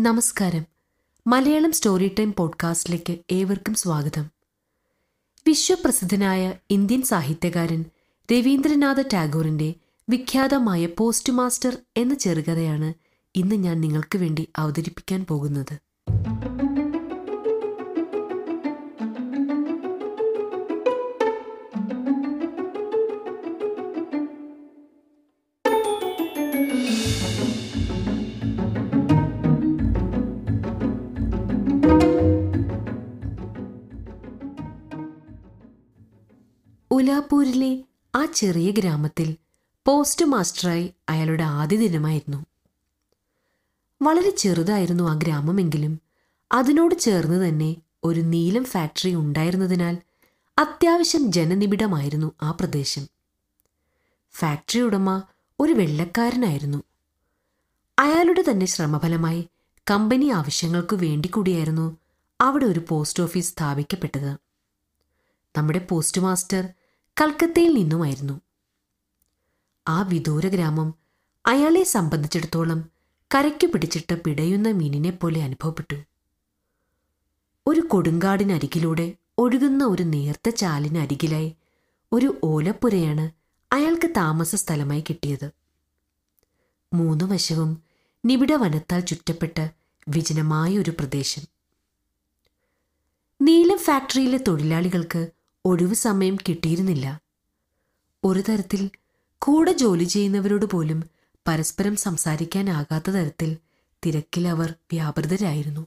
നമസ്കാരം. Malayalam story time പോഡ്കാസ്റ്റിലേക്ക് ഏവർക്കും സ്വാഗതം. വിശ്വപ്രസിദ്ധനായ ഇന്ത്യൻ സാഹിത്യകാരൻ രവീന്ദ്രനാഥ ടാഗോറിന്റെ വിഖ്യാതമായ പോസ്റ്റ് മാസ്റ്റർ എന്ന ചെറുകഥയാണ് ഇന്ന് ഞാൻ നിങ്ങൾക്ക് വേണ്ടി അവതരിപ്പിക്കാൻ പോകുന്നത്. ഉലാപൂരിലെ ആ ചെറിയ ഗ്രാമത്തിൽ പോസ്റ്റ് മാസ്റ്ററായി അയാളുടെ ആദ്യ ദിനമായിരുന്നു. വളരെ ചെറുതായിരുന്നു ആ ഗ്രാമമെങ്കിലും അതിനോട് ചേർന്ന് തന്നെ ഒരു നീലം ഫാക്ടറി ഉണ്ടായിരുന്നതിനാൽ അത്യാവശ്യം ജനനിബിഡമായിരുന്നു ആ പ്രദേശം. ഫാക്ടറി ഉടമ ഒരു വെള്ളക്കാരനായിരുന്നു. അയാളുടെ തന്നെ ശ്രമഫലമായി കമ്പനി ആവശ്യങ്ങൾക്കു വേണ്ടി കൂടിയായിരുന്നു അവിടെ ഒരു പോസ്റ്റ് ഓഫീസ് സ്ഥാപിക്കപ്പെട്ടത്. നമ്മുടെ പോസ്റ്റ് മാസ്റ്റർ കൽക്കത്തയിൽ നിന്നുമായിരുന്നു. ആ വിദൂര ഗ്രാമം അയാളെ സംബന്ധിച്ചിടത്തോളം കരയ്ക്കു പിടിച്ചിട്ട് പിടയുന്ന മീനിനെ പോലെ അനുഭവപ്പെട്ടു. ഒരു കൊടുങ്കാടിനരികിലൂടെ ഒഴുകുന്ന ഒരു നേർത്ത ചാലിനരികിലായി ഒരു ഓലപ്പുരയാണ് അയാൾക്ക് താമസ സ്ഥലമായി കിട്ടിയത്. മൂന്നു വശവും നിബിഡ വനത്താൽ ചുറ്റപ്പെട്ട വിജനമായ ഒരു പ്രദേശം. നീലം ഫാക്ടറിയിലെ തൊഴിലാളികൾക്ക് ഒഴിവു സമയം കിട്ടിയിരുന്നില്ല. ഒരു തരത്തിൽ കൂടെ ജോലി ചെയ്യുന്നവരോട് പോലും പരസ്പരം സംസാരിക്കാനാകാത്ത തരത്തിൽ തിരക്കിൽ അവർ വ്യാപൃതരായിരുന്നു.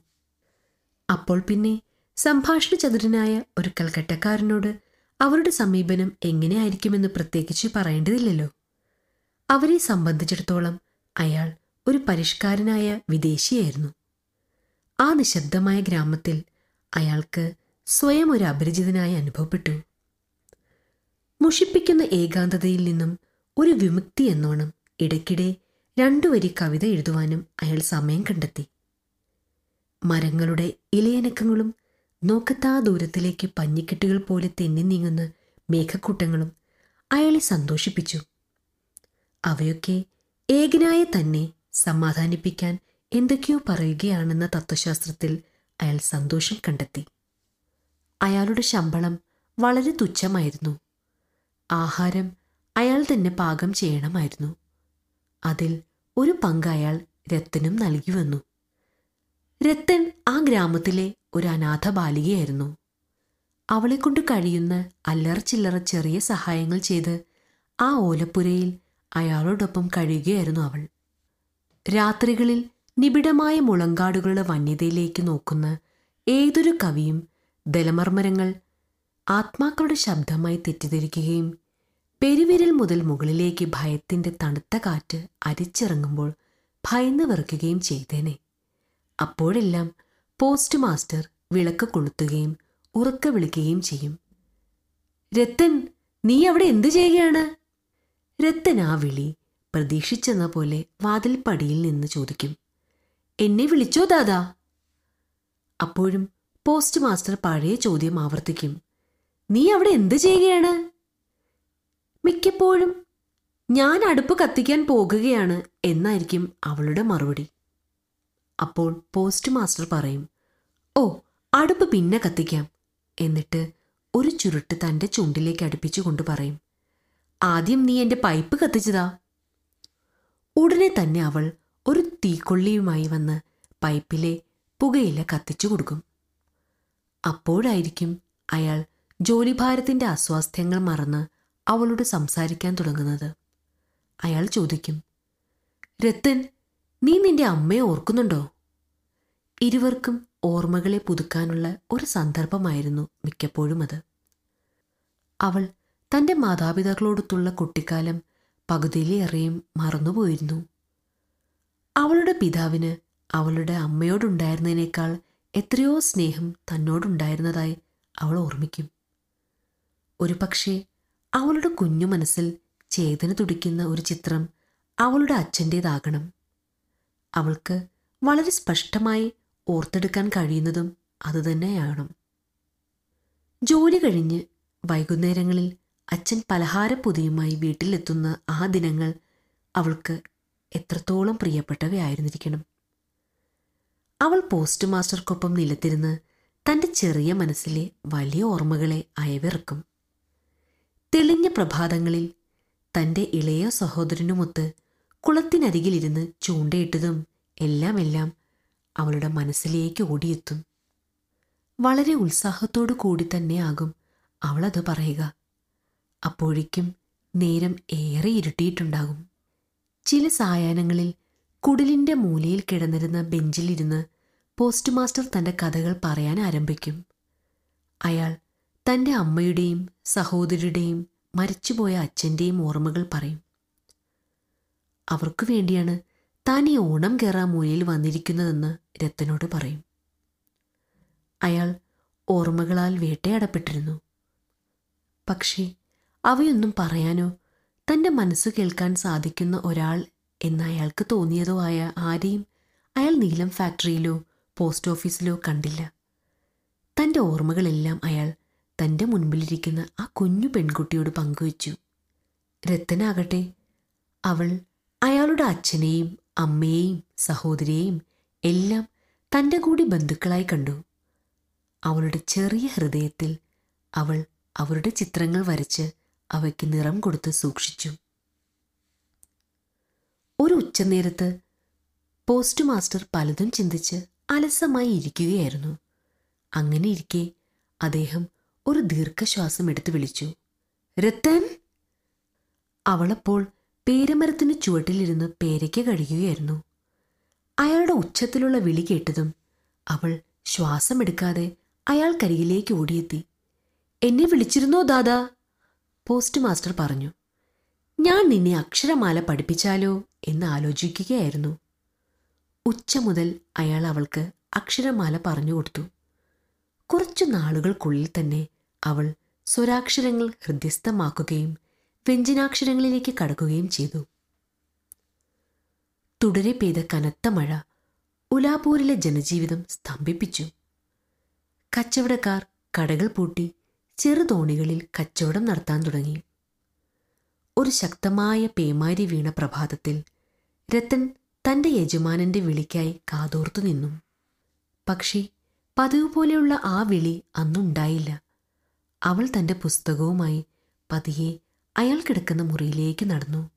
അപ്പോൾ പിന്നെ സംഭാഷണ ചതുരനായ ഒരു കൽക്കട്ടക്കാരനോട് അവരുടെ സമീപനം എങ്ങനെയായിരിക്കുമെന്ന് പ്രത്യേകിച്ച് പറയേണ്ടതില്ലല്ലോ. അവരെ സംബന്ധിച്ചിടത്തോളം അയാൾ ഒരു പരിഷ്കാരനായ വിദേശിയായിരുന്നു. ആ നിശബ്ദമായ ഗ്രാമത്തിൽ അയാൾക്ക് സ്വയം ഒരു അപരിചിതനായി അനുഭവപ്പെട്ടു. മുഷിപ്പിക്കുന്ന ഏകാന്തതയിൽ നിന്നും ഒരു വിമുക്തി എന്നോണം ഇടയ്ക്കിടെ രണ്ടു വരി കവിത എഴുതുവാനും അയാൾ സമയം കണ്ടെത്തി. മരങ്ങളുടെ ഇലയനക്കങ്ങളും നോക്കത്താ ദൂരത്തിലേക്ക് പഞ്ഞിക്കെട്ടുകൾ പോലെ തെന്നി നീങ്ങുന്ന മേഘക്കൂട്ടങ്ങളും അയാളെ സന്തോഷിപ്പിച്ചു. അവയൊക്കെ ഏകനായ തന്നെ സമാധാനിപ്പിക്കാൻ എന്തൊക്കെയോ പറയുകയാണെന്ന തത്വശാസ്ത്രത്തിൽ അയാൾ സന്തോഷം കണ്ടെത്തി. അയാളുടെ ശമ്പളം വളരെ തുച്ഛമായിരുന്നു. ആഹാരം അയാൾ തന്നെ പാകം ചെയ്യണമായിരുന്നു. അതിൽ ഒരു പങ്ക് അയാൾ രത്തനും നൽകി വന്നു. രത്തൻ ആ ഗ്രാമത്തിലെ ഒരു അനാഥ ബാലികയായിരുന്നു. അവളെക്കൊണ്ട് കഴിയുന്ന അല്ലറ ചില്ലറ ചെറിയ സഹായങ്ങൾ ചെയ്ത് ആ ഓലപ്പുരയിൽ അയാളോടൊപ്പം കഴിയുകയായിരുന്നു അവൾ. രാത്രികളിൽ നിബിഡമായ മുളങ്കാടുകളുടെ വന്യതയിലേക്ക് നോക്കുന്ന ഏതൊരു കവിയും ദലമർമരങ്ങൾ ആത്മാക്കളുടെ ശബ്ദമായി തെറ്റിദ്ധരിക്കുകയും പെരുവിരൽ മുതൽ മുകളിലേക്ക് ഭയത്തിന്റെ തണുത്ത കാറ്റ് അരിച്ചിറങ്ങുമ്പോൾ ഭയന്ന് വെറുക്കുകയും ചെയ്തേനെ. അപ്പോഴെല്ലാം പോസ്റ്റ് മാസ്റ്റർ വിളക്ക് കൊളുത്തുകയും ഉറക്ക വിളിക്കുകയും ചെയ്യും. രത്തൻ നീ അവിടെ എന്തു ചെയ്യുകയാണ്? രത്തൻ ആ വിളി പ്രതീക്ഷിച്ചെന്ന പോലെ വാതിൽപ്പടിയിൽ നിന്ന് ചോദിക്കും. എന്നെ വിളിച്ചോ ദാദാ? അപ്പോഴും പോസ്റ്റ് മാസ്റ്റർ പഴയ ചോദ്യം ആവർത്തിക്കും. നീ അവിടെ എന്ത് ചെയ്യുകയാണ്? മിക്കപ്പോഴും ഞാൻ അടുപ്പ് കത്തിക്കാൻ പോകുകയാണ് എന്നായിരിക്കും അവളുടെ മറുപടി. അപ്പോൾ പോസ്റ്റ് മാസ്റ്റർ പറയും ഓ അടുപ്പ് പിന്നെ കത്തിക്കാം എന്നിട്ട് ഒരു ചുരുട്ട് തന്റെ ചുണ്ടിലേക്ക് അടുപ്പിച്ചു കൊണ്ട് പറയും ആദ്യം നീ എന്റെ പൈപ്പ് കത്തിച്ചതാ. ഉടനെ തന്നെ അവൾ ഒരു തീക്കൊള്ളിയുമായി വന്ന് പൈപ്പിലെ പുകയില കത്തിച്ചു കൊടുക്കും. അപ്പോഴായിരിക്കും അയാൾ ജോലിഭാരത്തിന്റെ അസ്വാസ്ഥ്യങ്ങൾ മറന്ന് അവളോട് സംസാരിക്കാൻ തുടങ്ങുന്നത്. അയാൾ ചോദിക്കും രത്തൻ നീ നിന്റെ അമ്മയെ ഓർക്കുന്നുണ്ടോ? ഇരുവർക്കും ഓർമ്മകളെ പുതുക്കാനുള്ള ഒരു സന്ദർഭമായിരുന്നു മിക്കപ്പോഴും അത്. അവൾ തന്റെ മാതാപിതാക്കളോടൊത്തുള്ള കുട്ടിക്കാലം പകുതിയിലേറെയും മറന്നുപോയിരുന്നു. അവളുടെ പിതാവിന് അവളുടെ അമ്മയോടുണ്ടായിരുന്നതിനേക്കാൾ എത്രയോ സ്നേഹം തന്നോടുണ്ടായിരുന്നതായി അവൾ ഓർമ്മിക്കും. ഒരു പക്ഷേ അവളുടെ കുഞ്ഞു മനസ്സിൽ ചേതന തുടിക്കുന്ന ഒരു ചിത്രം അവളുടെ അച്ഛന്റേതാകണം. അവൾക്ക് വളരെ സ്പഷ്ടമായി ഓർത്തെടുക്കാൻ കഴിയുന്നതും അതുതന്നെയാണ് ജോലി കഴിഞ്ഞ് വൈകുന്നേരങ്ങളിൽ അച്ഛൻ പലഹാരപ്പൊതിയുമായി വീട്ടിലെത്തുന്ന ആ ദിനങ്ങൾ അവൾക്ക് എത്രത്തോളം പ്രിയപ്പെട്ടവയായിരുന്നിരിക്കണം. അവൾ പോസ്റ്റ് മാസ്റ്റർക്കൊപ്പം നിലത്തിരുന്ന് തന്റെ ചെറിയ മനസ്സിലെ വലിയ ഓർമ്മകളെ അയവിറക്കും. തെളിഞ്ഞ പ്രഭാതങ്ങളിൽ തന്റെ ഇളയ സഹോദരനുമൊത്ത് കുളത്തിനരികിലിരുന്ന് ചൂണ്ടയിട്ടതും എല്ലാം എല്ലാം അവളുടെ മനസ്സിലേക്ക് ഓടിയെത്തും. വളരെ ഉത്സാഹത്തോടു കൂടി തന്നെ തന്നെയാകും അവളത് പറയുക. അപ്പോഴേക്കും നേരം ഏറെ ഇരുട്ടിയിട്ടുണ്ടാകും. ചില സായാഹ്നങ്ങളിൽ കുടിലിന്റെ മൂലയിൽ കിടന്നിരുന്ന ബെഞ്ചിലിരുന്ന് പോസ്റ്റ് മാസ്റ്റർ തന്റെ കഥകൾ പറയാൻ ആരംഭിക്കും. അയാൾ തന്റെ അമ്മയുടെയും സഹോദരിയുടെയും മരിച്ചുപോയ അച്ഛന്റെയും ഓർമ്മകൾ പറയും. അവർക്കു വേണ്ടിയാണ് താൻ ഈ ഓണം കയറാൻ മൂലയിൽ വന്നിരിക്കുന്നതെന്ന് രത്തനോട് പറയും. അയാൾ ഓർമ്മകളാൽ വേട്ടയാടപ്പെട്ടിരുന്നു. പക്ഷേ അവയൊന്നും പറയാനോ തന്റെ മനസ്സ് കേൾക്കാൻ സാധിക്കുന്ന ഒരാൾ എന്ന് അയാൾക്ക് തോന്നിയതോ ആയ ആരെയും അയാൾ നീലം ഫാക്ടറിയിലോ പോസ്റ്റ് ഓഫീസിലോ കണ്ടില്ല. തന്റെ ഓർമ്മകളെല്ലാം അയാൾ തന്റെ മുൻപിലിരിക്കുന്ന ആ കുഞ്ഞു പെൺകുട്ടിയോട് പങ്കുവച്ചു. രത്തനാകട്ടെ അവൾ അയാളുടെ അച്ഛനെയും അമ്മയെയും സഹോദരിയെയും എല്ലാം തന്റെ കൂടി ബന്ധുക്കളായി കണ്ടു. അവളുടെ ചെറിയ ഹൃദയത്തിൽ അവൾ അവരുടെ ചിത്രങ്ങൾ വരച്ച് അവയ്ക്ക് നിറം കൊടുത്ത് സൂക്ഷിച്ചു. ഒരു ഉച്ചനേരത്ത് പോസ്റ്റ് മാസ്റ്റർ പലതും ചിന്തിച്ച് അലസമായി ഇരിക്കുകയായിരുന്നു. അങ്ങനെ ഇരിക്കെ അദ്ദേഹം ഒരു ദീർഘശ്വാസം എടുത്തു വിളിച്ചു. രത്തൻ! അവളപ്പോൾ പേരമരത്തിന് ചുവട്ടിലിരുന്ന് പേരയ്ക്ക് കഴിയുകയായിരുന്നു അയാളുടെ ഉച്ചത്തിലുള്ള വിളി കേട്ടതും അവൾ ശ്വാസമെടുക്കാതെ അയാൾക്കരികിലേക്ക് ഓടിയെത്തി. എന്നെ വിളിച്ചിരുന്നോ ദാദാ? പോസ്റ്റ് മാസ്റ്റർ പറഞ്ഞു. ഞാൻ നിന്നെ അക്ഷരമാല പഠിപ്പിച്ചാലോ? എന്ന് ആലോചിക്കുകയായിരുന്നു. ഉച്ച മുതൽ അയാൾ അവൾക്ക് അക്ഷരമാല പറഞ്ഞു കൊടുത്തു. കുറച്ചു നാളുകൾക്കുള്ളിൽ തന്നെ അവൾ സ്വരാക്ഷരങ്ങൾ ഹൃദ്യസ്ഥമാക്കുകയും വ്യഞ്ജനാക്ഷരങ്ങളിലേക്ക് കടക്കുകയും ചെയ്തു. തുടരെ പെയ്ത കനത്ത മഴ ഉലാപൂരിലെ ജനജീവിതം സ്തംഭിപ്പിച്ചു. കച്ചവടക്കാർ കടകൾ പൂട്ടി ചെറുതോണികളിൽ കച്ചവടം നടത്താൻ തുടങ്ങി. ഒരു ശക്തമായ പേമാരി വീണ പ്രഭാതത്തിൽ രത്തൻ തന്റെ യജമാനന്റെ വിളിക്കായി കാതോർത്തു നിന്നു. പക്ഷേ പതിവ് പോലെയുള്ള ആ വിളി അന്നുണ്ടായില്ല. അവൾ തന്റെ പുസ്തകവുമായി പതിയെ അയാൾ കിടക്കുന്ന മുറിയിലേക്ക് നടന്നു.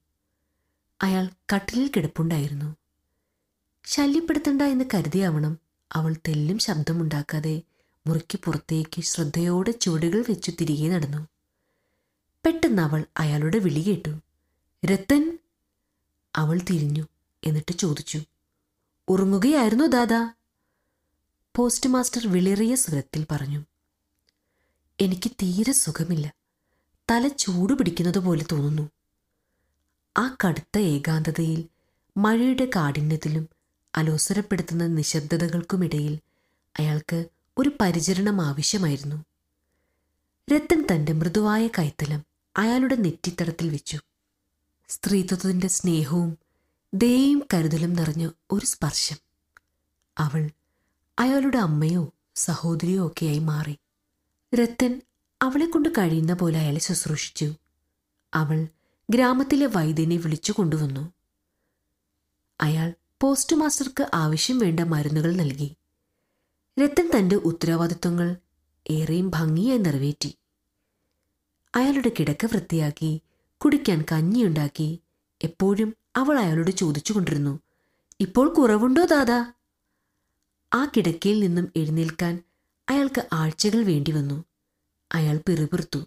അയാൾ കട്ടിലിൽ കിടപ്പുണ്ടായിരുന്നു. ശല്യപ്പെടുത്തണ്ട എന്ന് കരുതിയാവണം അവൾ തെല്ലും ശബ്ദമുണ്ടാക്കാതെ മുറിക്ക് പുറത്തേക്ക് ശ്രദ്ധയോടെ ചുവടുകൾ വെച്ചു തിരികെ നടന്നു. പെട്ടെന്ന് അവൾ അയാളുടെ വിളി കേട്ടു. രത്തൻ അവൾ തിരിഞ്ഞു. എന്നിട്ട് ചോദിച്ചു ഉറങ്ങുകയായിരുന്നു ദാദാ? പോസ്റ്റ് മാസ്റ്റർ വിളിറിയ സ്വരത്തിൽ പറഞ്ഞു എനിക്ക് തീരെ സുഖമില്ല. തല ചൂട് പിടിക്കുന്നത് പോലെ തോന്നുന്നു. ആ കടുത്ത ഏകാന്തതയിൽ മഴയുടെ കാഠിന്യത്തിലും അലോസരപ്പെടുത്തുന്ന നിശബ്ദതകൾക്കുമിടയിൽ അയാൾക്ക് ഒരു പരിചരണം ആവശ്യമായിരുന്നു. രത്തൻ തന്റെ മൃദുവായ കൈത്തലം അയാളുടെ നെറ്റിത്തടത്തിൽ വെച്ചു. സ്ത്രീത്വത്തിന്റെ സ്നേഹവും ദയയും കരുതലും നിറഞ്ഞ ഒരു സ്പർശം. അവൾ അയാളുടെ അമ്മയോ സഹോദരിയോ ഒക്കെയായി മാറി. രത്തൻ അവളെ അവളെക്കൊണ്ട് കഴിയുന്ന പോലെ അയാളെ ശുശ്രൂഷിച്ചു. അവൾ ഗ്രാമത്തിലെ വൈദ്യനെ വിളിച്ചു കൊണ്ടുവന്നു. അയാൾ പോസ്റ്റ് മാസ്റ്റർക്ക് ആവശ്യം വേണ്ട മരുന്നുകൾ നൽകി. രത്തൻ തന്റെ ഉത്തരവാദിത്വങ്ങൾ ഏറെയും ഭംഗിയായി നിറവേറ്റി. അയാളുടെ കിടക്ക വൃത്തിയാക്കി കുടിക്കാൻ കഞ്ഞിയുണ്ടാക്കി എപ്പോഴും അവൾ അയാളോട് ചോദിച്ചുകൊണ്ടിരുന്നു ഇപ്പോൾ കുറവുണ്ടോ ദാദാ? ആ കിടക്കയിൽ നിന്നും എഴുന്നേൽക്കാൻ അയാൾക്ക് ആഴ്ചകൾ വേണ്ടി വന്നു. അയാൾ പിറുപിറുത്തു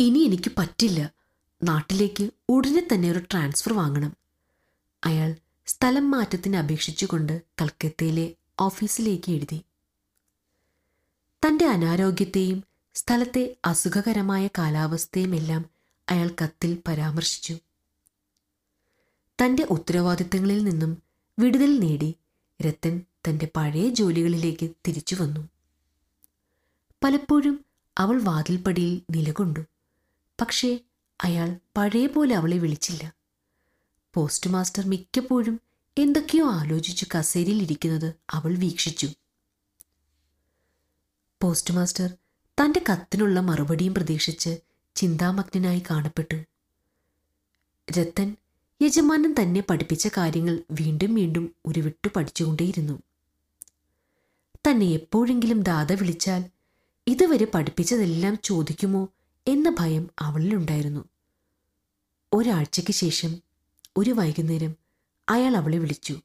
ഇനി എനിക്ക് പറ്റില്ല. നാട്ടിലേക്ക് ഉടനെ തന്നെ ഒരു ട്രാൻസ്ഫർ വാങ്ങണം. അയാൾ സ്ഥലം മാറ്റത്തിന് അപേക്ഷിച്ചുകൊണ്ട് കൽക്കത്തയിലെ ഓഫീസിലേക്ക് എഴുതി. തന്റെ അനാരോഗ്യത്തെയും സ്ഥലത്തെ അസുഖകരമായ കാലാവസ്ഥയുമെല്ലാം അയാൾ കത്തിൽ പരാമർശിച്ചു. തന്റെ ഉത്തരവാദിത്തങ്ങളിൽ നിന്നും വിടുതൽ നേടി രത്തൻ തന്റെ പഴയ ജോലികളിലേക്ക് തിരിച്ചു വന്നു. പലപ്പോഴും അവൾ വാതിൽപ്പടിയിൽ നിലകൊണ്ടു. പക്ഷേ അയാൾ പഴയ പോലെ അവളെ വിളിച്ചില്ല. പോസ്റ്റ് മാസ്റ്റർ മിക്കപ്പോഴും എന്തൊക്കെയോ ആലോചിച്ചു കസേരയിൽ ഇരിക്കുന്നത് അവൾ വീക്ഷിച്ചു. പോസ്റ്റ് മാസ്റ്റർ തന്റെ കത്തിനുള്ള മറുപടിയും പ്രതീക്ഷിച്ച് ചിന്താമഗ്നായി കാണപ്പെട്ടു. രത്തൻ യജമാനൻ തന്നെ പഠിപ്പിച്ച കാര്യങ്ങൾ വീണ്ടും വീണ്ടും ഉരുവിട്ടു പഠിച്ചുകൊണ്ടേയിരുന്നു. തന്നെ എപ്പോഴെങ്കിലും ദാദ വിളിച്ചാൽ ഇതുവരെ പഠിപ്പിച്ചതെല്ലാം ചോദിക്കുമോ? എന്ന ഭയം അവളിലുണ്ടായിരുന്നു. ഒരാഴ്ചയ്ക്ക് ശേഷം ഒരു വൈകുന്നേരം അയാൾ അവളെ വിളിച്ചു.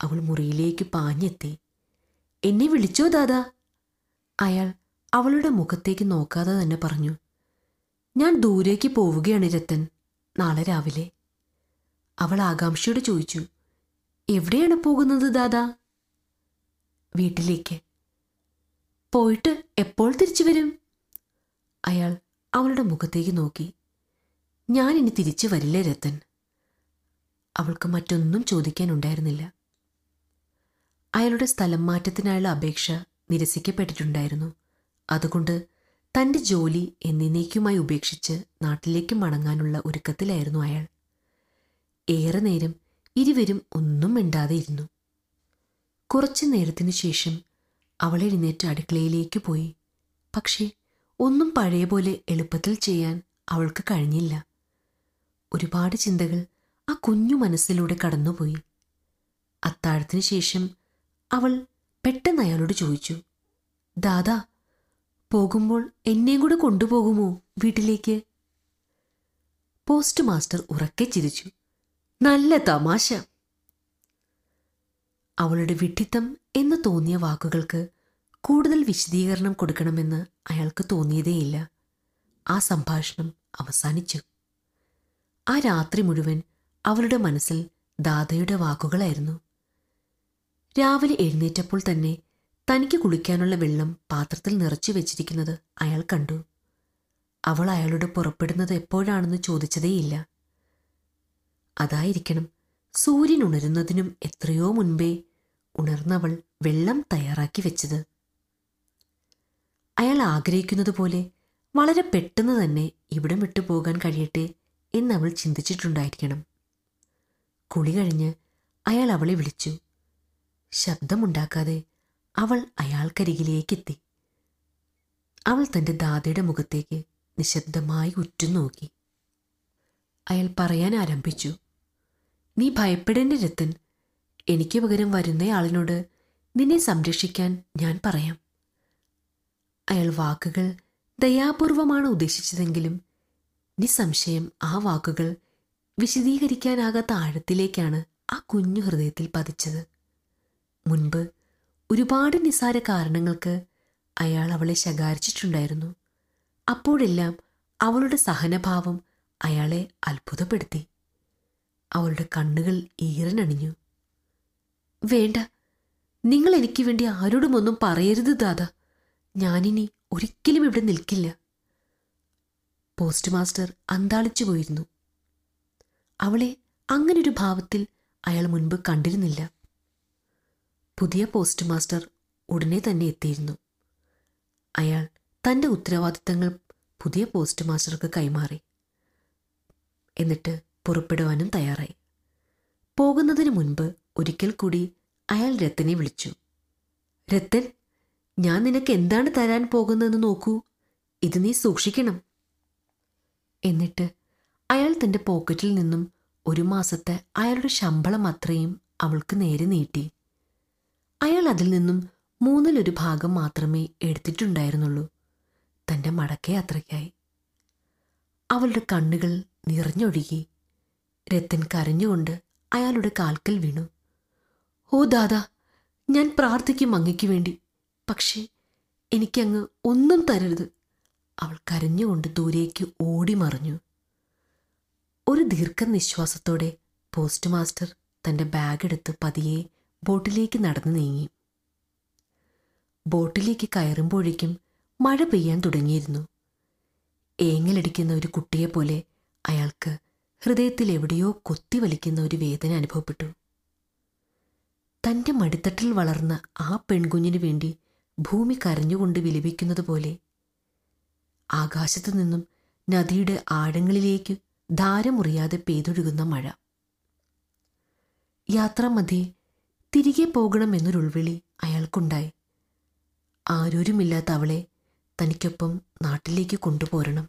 അവൾ മുറിയിലേക്ക് പാഞ്ഞെത്തി. എന്നെ വിളിച്ചോ ദാദാ? അയാൾ അവളുടെ മുഖത്തേക്ക് നോക്കാതെ തന്നെ പറഞ്ഞു. ഞാൻ ദൂരേക്ക് പോവുകയാണ് രത്തൻ. നാളെ രാവിലെ. അവൾ ആകാംക്ഷയോട് ചോദിച്ചു എവിടെയാണ് പോകുന്നത് ദാദാ? വീട്ടിലേക്ക്. പോയിട്ട് എപ്പോൾ തിരിച്ചു വരും? അയാൾ അവളുടെ മുഖത്തേക്ക് നോക്കി. ഞാൻ ഇനി തിരിച്ചു വരില്ല രത്തൻ. അവൾക്ക് മറ്റൊന്നും ചോദിക്കാനുണ്ടായിരുന്നില്ല. അയാളുടെ സ്ഥലം മാറ്റത്തിനായുള്ള അപേക്ഷ നിരസിക്കപ്പെട്ടിട്ടുണ്ടായിരുന്നു. അതുകൊണ്ട് തന്റെ ജോലി എന്നേക്കുമായി ഉപേക്ഷിച്ച് നാട്ടിലേക്ക് മടങ്ങാനുള്ള ഒരുക്കത്തിലായിരുന്നു അയാൾ. ഏറെ നേരം ഇരുവരും ഒന്നും മിണ്ടാതെ ഇരുന്നു. കുറച്ചു നേരത്തിനു ശേഷം അവൾ എഴുന്നേറ്റ് അടുക്കളയിലേക്ക് പോയി. പക്ഷേ ഒന്നും പഴയ പോലെ എളുപ്പത്തിൽ ചെയ്യാൻ അവൾക്ക് കഴിഞ്ഞില്ല. ഒരുപാട് ചിന്തകൾ ആ കുഞ്ഞു മനസ്സിലൂടെ കടന്നുപോയി. അത്താഴത്തിനു ശേഷം അവൾ പെട്ടെന്ന് അയാളോട് ചോദിച്ചു ദാദാ പോകുമ്പോൾ എന്നെയും കൂടെ കൊണ്ടുപോകുമോ വീട്ടിലേക്ക്? പോസ്റ്റ് മാസ്റ്റർ ഉറക്കെ ചിരിച്ചു. നല്ല തമാശ. അവളുടെ വിഡ്ഢിത്തം എന്ന് തോന്നിയ വാക്കുകൾക്ക് കൂടുതൽ വിശദീകരണം കൊടുക്കണമെന്ന് അയാൾക്ക് തോന്നിയതേയില്ല. ആ സംഭാഷണം അവസാനിച്ചു. ആ രാത്രി മുഴുവൻ അവളുടെ മനസ്സിൽ ദാദയുടെ വാക്കുകളായിരുന്നു. രാവിലെ എഴുന്നേറ്റപ്പോൾ തന്നെ തനിക്ക് കുളിക്കാനുള്ള വെള്ളം പാത്രത്തിൽ നിറച്ചു വെച്ചിരിക്കുന്നത് അയാൾ കണ്ടു. അവൾ അയാളോട് പുറപ്പെടുന്നത് എപ്പോഴാണെന്ന് ചോദിച്ചതേയില്ല. അതായിരിക്കണം. സൂര്യൻ ഉണരുന്നതിനും എത്രയോ മുൻപേ ഉണർന്നവൾ വെള്ളം തയ്യാറാക്കി വെച്ചത്. അയാൾ ആഗ്രഹിക്കുന്നത് പോലെ വളരെ പെട്ടെന്ന് തന്നെ ഇവിടം വിട്ടു പോകാൻ കഴിയട്ടെ എന്നവൾ ചിന്തിച്ചിട്ടുണ്ടായിരിക്കണം. കുളി കഴിഞ്ഞ് അയാൾ അവളെ വിളിച്ചു. ശബ്ദമുണ്ടാക്കാതെ അവൾ അയാൾക്കരികിലേക്കെത്തി. അവൾ തന്റെ ദാദയുടെ മുഖത്തേക്ക് നിശബ്ദമായി ഉറ്റുനോക്കി. അയാൾ പറയാൻ ആരംഭിച്ചു. നീ ഭയപ്പെടേണ്ട രത്തൻ. എനിക്ക് പകരം വരുന്നയാളിനോട് നിന്നെ സംരക്ഷിക്കാൻ ഞാൻ പറയാം. അയാൾ വാക്കുകൾ ദയാപൂർവമാണ് ഉദ്ദേശിച്ചതെങ്കിലും നിസ്സംശയം ആ വാക്കുകൾ വിശദീകരിക്കാനാകാത്ത ആഴത്തിലേക്കാണ് ആ കുഞ്ഞു ഹൃദയത്തിൽ പതിച്ചത്. മുൻപ് ഒരുപാട് നിസാര കാരണങ്ങൾക്ക് അയാൾ അവളെ ശകാരിച്ചിട്ടുണ്ടായിരുന്നു. അപ്പോഴെല്ലാം അവളുടെ സഹനഭാവം അയാളെ അത്ഭുതപ്പെടുത്തി. അവളുടെ കണ്ണുകൾ ഈറനണിഞ്ഞു. വേണ്ട നിങ്ങൾ എനിക്ക് വേണ്ടി ആരോടും ഒന്നും പറയരുത് ദാദാ. ഞാനിനി ഒരിക്കലും ഇവിടെ നിൽക്കില്ല. പോസ്റ്റ് മാസ്റ്റർ അന്താളിച്ചു പോയിരുന്നു. അവളെ അങ്ങനൊരു ഭാവത്തിൽ അയാൾ മുൻപ് കണ്ടിരുന്നില്ല. പുതിയ പോസ്റ്റ് മാസ്റ്റർ ഉടനെ തന്നെ എത്തിയിരുന്നു. അയാൾ തന്റെ ഉത്തരവാദിത്തങ്ങൾ പുതിയ പോസ്റ്റ് മാസ്റ്റർക്ക് കൈമാറി. എന്നിട്ട് പുറപ്പെടുവാനും തയ്യാറായി. പോകുന്നതിന് മുൻപ് ഒരിക്കൽ കൂടി അയാൾ രത്തനെ വിളിച്ചു. രത്തൻ ഞാൻ നിനക്ക് എന്താണ് തരാൻ പോകുന്നതെന്ന് നോക്കൂ. ഇത് നീ സൂക്ഷിക്കണം. എന്നിട്ട് അയാൾ തന്റെ പോക്കറ്റിൽ നിന്നും ഒരു മാസത്തെ അയാളുടെ ശമ്പളം അത്രയും അവൾക്ക് നേരെ നീട്ടി. അയാൾ അതിൽ നിന്നും മൂന്നിലൊരു ഭാഗം മാത്രമേ എടുത്തിട്ടുണ്ടായിരുന്നുള്ളൂ. തന്റെ മടക്കേ അത്രയ്ക്കായി. അവളുടെ കണ്ണുകൾ നിറഞ്ഞൊഴുകി. രത്തൻ കരഞ്ഞുകൊണ്ട് അയാളുടെ കാൽക്കൽ വീണു. ഓ ദാദാ ഞാൻ പ്രാർത്ഥിക്കും അങ്ങയ്ക്ക് വേണ്ടി. പക്ഷേ എനിക്കങ്ങ് ഒന്നും തരരുത്. അവൾ കരഞ്ഞുകൊണ്ട് ദൂരേക്ക് ഓടി മറിഞ്ഞു. ഒരു ദീർഘനിശ്വാസത്തോടെ പോസ്റ്റ് മാസ്റ്റർ തന്റെ ബാഗെടുത്ത് പതിയെ ബോട്ടിലേക്ക് നടന്നു നീങ്ങി. ബോട്ടിലേക്ക് കയറുമ്പോഴേക്കും മഴ പെയ്യാൻ തുടങ്ങിയിരുന്നു. ഏങ്ങലടിക്കുന്ന ഒരു കുട്ടിയെപ്പോലെ അയാൾക്ക് ഹൃദയത്തിൽ എവിടെയോ കൊത്തിവലിക്കുന്ന ഒരു വേദന അനുഭവപ്പെട്ടു. തന്റെ മടിത്തട്ടിൽ വളർന്ന ആ പെൺകുഞ്ഞിനു വേണ്ടി ഭൂമി കരഞ്ഞുകൊണ്ട് വിലപിക്കുന്നത് പോലെ. ആകാശത്തു നിന്നും നദിയുടെ ആഴങ്ങളിലേക്ക് ധാരമുറിയാതെ പെയ്തൊഴുകുന്ന മഴ. യാത്രാമധ്യേ തിരികെ പോകണമെന്നൊരുൾവിളി അയാൾക്കുണ്ടായി. ആരോരുമില്ലാത്ത അവളെ തനിക്കൊപ്പം നാട്ടിലേക്ക് കൊണ്ടുപോരണം.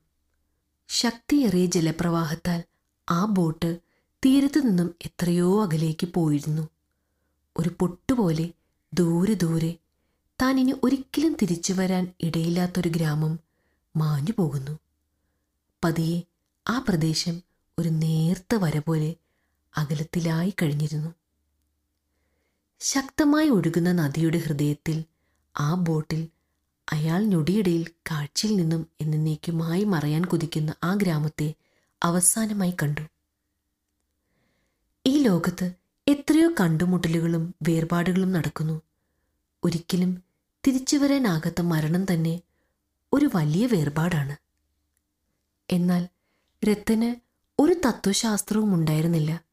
ശക്തിയേറിയ ജലപ്രവാഹത്താൽ ആ ബോട്ട് തീരത്തു നിന്നും എത്രയോ അകലേക്ക് പോയിരുന്നു. ഒരു പൊട്ടുപോലെ ദൂരെ ദൂരെ താൻ ഇനി ഒരിക്കലും തിരിച്ചു വരാൻ ഇടയില്ലാത്തൊരു ഗ്രാമം മാഞ്ഞു പോകുന്നു. പതിയെ ആ പ്രദേശം ഒരു നേർത്ത വര പോലെ അകലത്തിലായി കഴിഞ്ഞിരുന്നു. ശക്തമായി ഒഴുകുന്ന നദിയുടെ ഹൃദയത്തിൽ ആ ബോട്ടിൽ അയാൾ ഞൊടിയിടയിൽ കാഴ്ചയിൽ നിന്നും എന്നേക്കുമായി മറയാൻ കുതിക്കുന്ന ആ ഗ്രാമത്തെ അവസാനമായി കണ്ടു. ഈ ലോകത്ത് എത്രയോ കണ്ടുമുട്ടലുകളും വേർപാടുകളും നടക്കുന്നു. ഒരിക്കലും തിരിച്ചു വരാനാകാത്ത മരണം തന്നെ ഒരു വലിയ വേർപാടാണ്. എന്നാൽ രത്തന് ഒരു തത്വശാസ്ത്രവും ഉണ്ടായിരുന്നില്ല.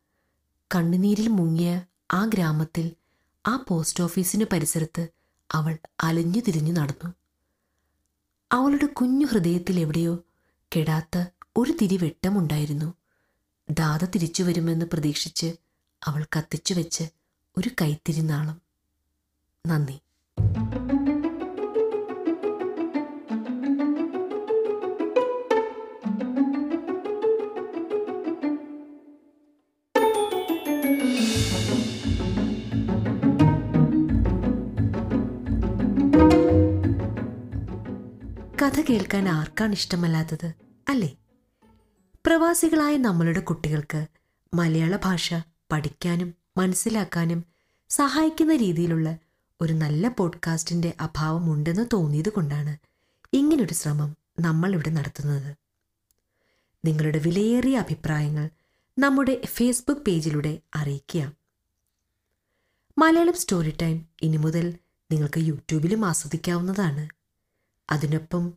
കണ്ണുനീരിൽ മുങ്ങിയ ആ ഗ്രാമത്തിൽ ആ പോസ്റ്റ് ഓഫീസിന് പരിസരത്ത് അവൾ അലഞ്ഞു തിരിഞ്ഞു നടന്നു. അവളുടെ കുഞ്ഞു ഹൃദയത്തിൽ എവിടെയോ കെടാത്ത ഒരു തിരി വെട്ടമുണ്ടായിരുന്നു. ദാത തിരിച്ചു വരുമെന്ന് പ്രതീക്ഷിച്ച് അവൾ കത്തിച്ചു വെച്ച് ഒരു കൈത്തിരിനാളം. നന്ദി. കഥ കേൾക്കാൻ ആർക്കാണ് ഇഷ്ടമല്ലാത്തത് അല്ലേ? പ്രവാസികളായ നമ്മളുടെ കുട്ടികൾക്ക് മലയാള ഭാഷ പഠിക്കാനും മനസ്സിലാക്കാനും സഹായിക്കുന്ന രീതിയിലുള്ള ഒരു നല്ല പോഡ്കാസ്റ്റിന്റെ അഭാവമുണ്ടെന്ന് തോന്നിയത് കൊണ്ടാണ് ഇങ്ങനൊരു ശ്രമം നമ്മൾ ഇവിടെ നടത്തുന്നത്. നിങ്ങളുടെ വിലയേറിയ അഭിപ്രായങ്ങൾ നമ്മുടെ ഫേസ്ബുക്ക് പേജിലൂടെ അറിയിക്കുക മലയാളം സ്റ്റോറി ടൈം ഇനി മുതൽ നിങ്ങൾക്ക് യൂട്യൂബിലും ആസ്വദിക്കാവുന്നതാണ്. അതിനൊപ്പം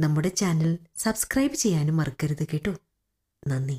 നമ്മുടെ ചാനൽ സബ്സ്ക്രൈബ് ചെയ്യാനും മറക്കരുത് കേട്ടോ. നന്ദി